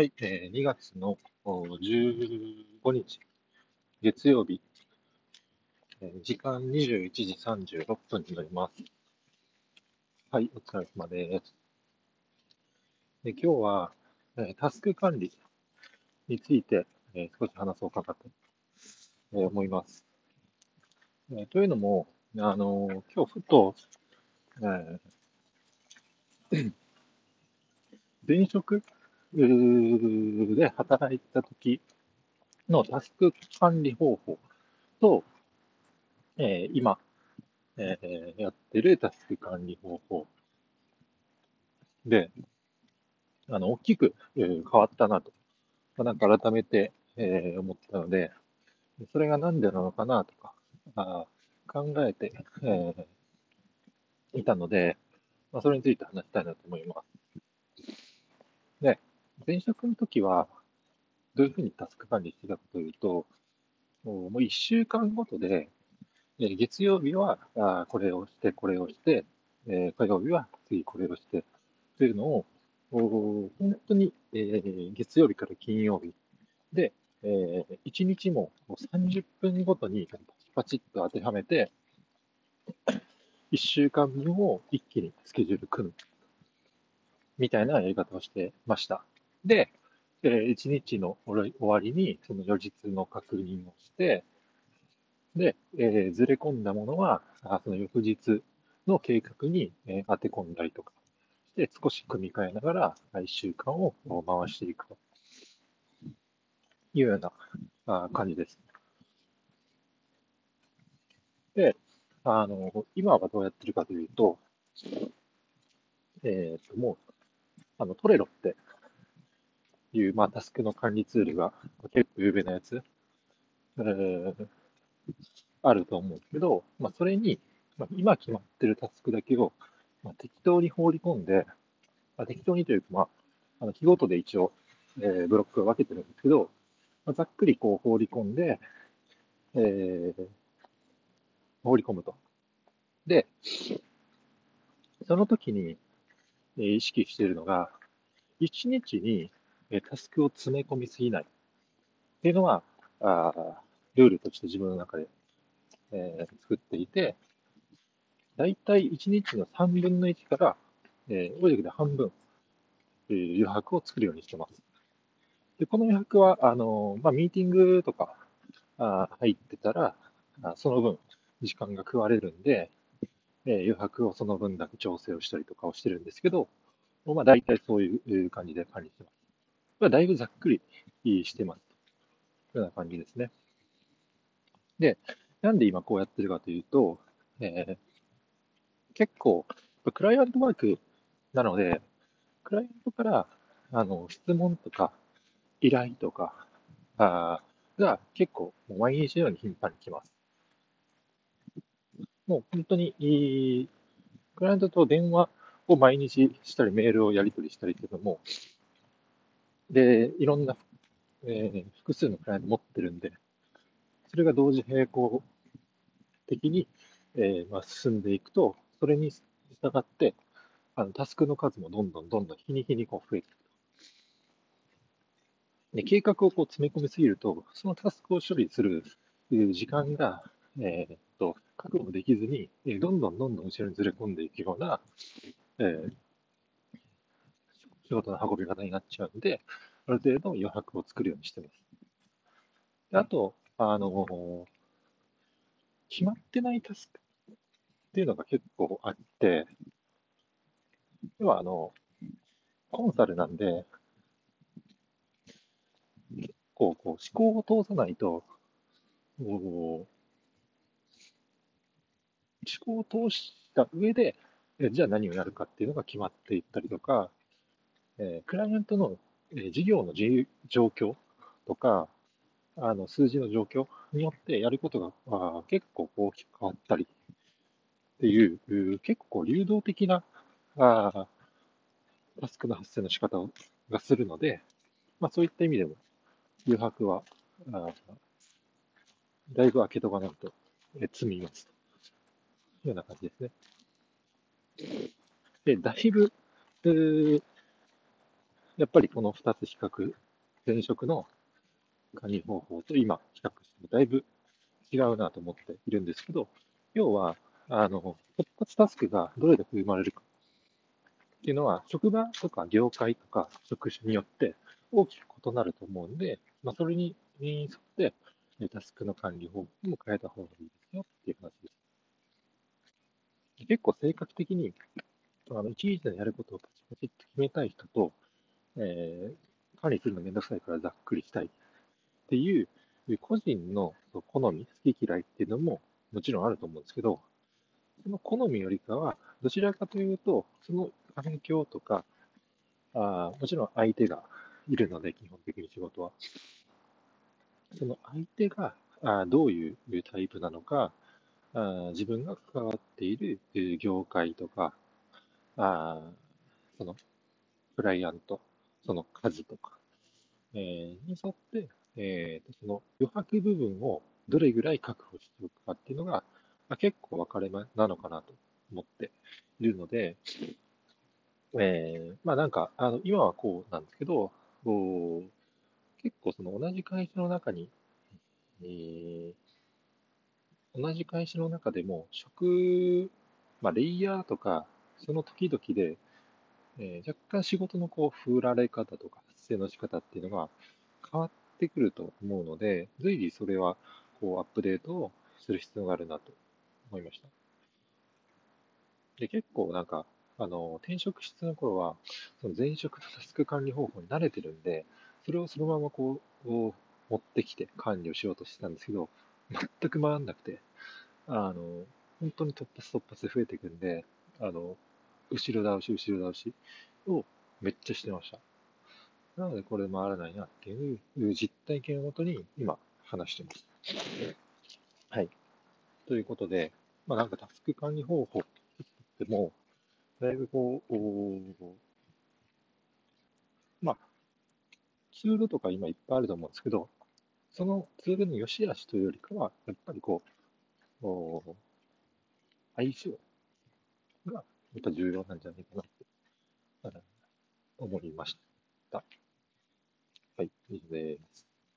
はい、えー2月の15日、月曜日、えー時間21時36分になります。はい、お疲れ様です。で今日は、えータスク管理について、えー少し話そうかなと、え思います。えーというのも、あのー今日ふと、えー 前職で働いた時のタスク管理方法と、えー今、えーやってるタスク管理方法で、あの、大きく、変わったなと、なんか改めて、えー思ったので、それが何でなのかなとか、あ考えて、えーいたので、まあ、それについて話したいなと思います。前職の時は、どういうふうにタスク管理してたかというと、もうもう1週間ごとで、月曜日はこれをして、これをして、火曜日は次これをして、というのを、本当に、月曜日から金曜日で、え1日も30分ごとにパチパチっと当てはめて、1週間分を一気にスケジュール組む。みたいなやり方をしてました。で、え1日の終わりに、その予日の確認をして、で、えーずれ込んだものは、その翌日の計画に、えー当て込んだりとかして、少し組み替えながら、1週間を回していくというようなあ感じです。で、あの、今はどうやってるかというと、えっと、もう、あの、トレロっていう、まあ、タスクの管理ツールが結構有名なやつ、えーあると思うけど、まあ、それに、まあ、今決まってるタスクだけを、まあ、適当に放り込んで、まあ、適当にというか、まあ、あの日ごとで一応、えーブロックを分けてるんですけど、まあ、ざっくりこう放り込んで、えー放り込むと。で、その時に、意識しているのが、1日に、タスクを詰め込みすぎないっていうのは、あールールとして自分の中で、えー作っていて、だいたい1日の3分の1から、えー、多い時で半分、えー余白を作るようにしてます。で、この余白は、あのまあ、ミーティングとかあ入ってたら、あその分、時間が食われるんで、えー余白をその分だけ調整をしたりとかをしてるんですけど、まあ、大体そういう感じで管理してます。だいぶざっくりしてます。というような感じですね。で、なんで今こうやってるかというと、えー結構、クライアントワークなので、クライアントからあの質問とか依頼とかあが結構毎日のように頻繁に来ます。もう本当に、クライアントと電話を毎日したり、メールをやり取りしたりっていうのも、で、いろんな、えー複数のクライアント持ってるんで、それが同時並行的に、えーまあ、進んでいくと、それに従って、あのタスクの数もどんどんどんどん日に日にこう増えていくと。で、計画をこう詰め込みすぎると、そのタスクを処理する時間が、えーっと、確保できずに、どんどんどんどん後ろにずれ込んでいくような、えー仕事の運び方になっちゃうんで、ある程度余白を作るようにしてます。であと、あの決まってないタスクっていうのが結構あって、要はあの、コンサルなんで、結構こう思考を通さないと、思考を通した上で、じゃあ何をやるかっていうのが決まっていったりとか、えクライアントの、え事業の状況とか、あの数字の状況によってやることが結構大きく変わったりっていう、結構流動的なあタスクの発生の仕方がするので、まあ、そういった意味でも余白はあだいぶ開けとかないと、え積みますというような感じですね。で、だいぶ、うーやっぱりこの2つ比較、前職の管理方法と今比較してもだいぶ違うなと思っているんですけど、要は、あの、突発タスクがどれだけ生まれるかっていうのは、職場とか業界とか職種によって大きく異なると思うんで、まあ、それに沿って、タスクの管理方法も変えた方がいいですよっていう話です。結構性格的に、あの一日でやることをパチパチって決めたい人と、えー、管理するのめんどくさいからざっくりしたいっていう、個人の好み、好き嫌いっていうのももちろんあると思うんですけど、その好みよりかは、どちらかというと、その環境とか、あもちろん相手がいるので、基本的に仕事は。その相手があどういうタイプなのか、あ自分が関わっている業界とか、あそのクライアント、その数とか、えー、に沿って、えー、その余白部分をどれぐらい確保しておくかっていうのが、まあ、結構分かれまなのかなと思っているので、えー、まあなんか、あの今はこうなんですけど、結構その同じ会社の中に、えー、同じ会社の中でも職、まあ、レイヤーとか、その時々で、えー、若干仕事のこう振られ方とか発生の仕方っていうのが変わってくると思うので、随時それはこうアップデートをする必要があるなと思いました。で、結構なんか、あの、転職しての頃は、その前職のタスク管理方法に慣れてるんで、それをそのままこう、持ってきて管理をしようとしてたんですけど、全く回らなくて、あの、本当に突発突発増えていくんで、あの、後ろ倒し、後ろ倒しをめっちゃしてました。なので、これ回らないなっていう実体験をもとに今話してます。はい。ということで、まあなんかタスク管理方法っても、だいぶこう、まあ、ツールとか今いっぱいあると思うんですけど、そのツールの良し悪しというよりかは、やっぱりこう、相性がやっぱ重要なんじゃないかなって思いました。はい、以上です。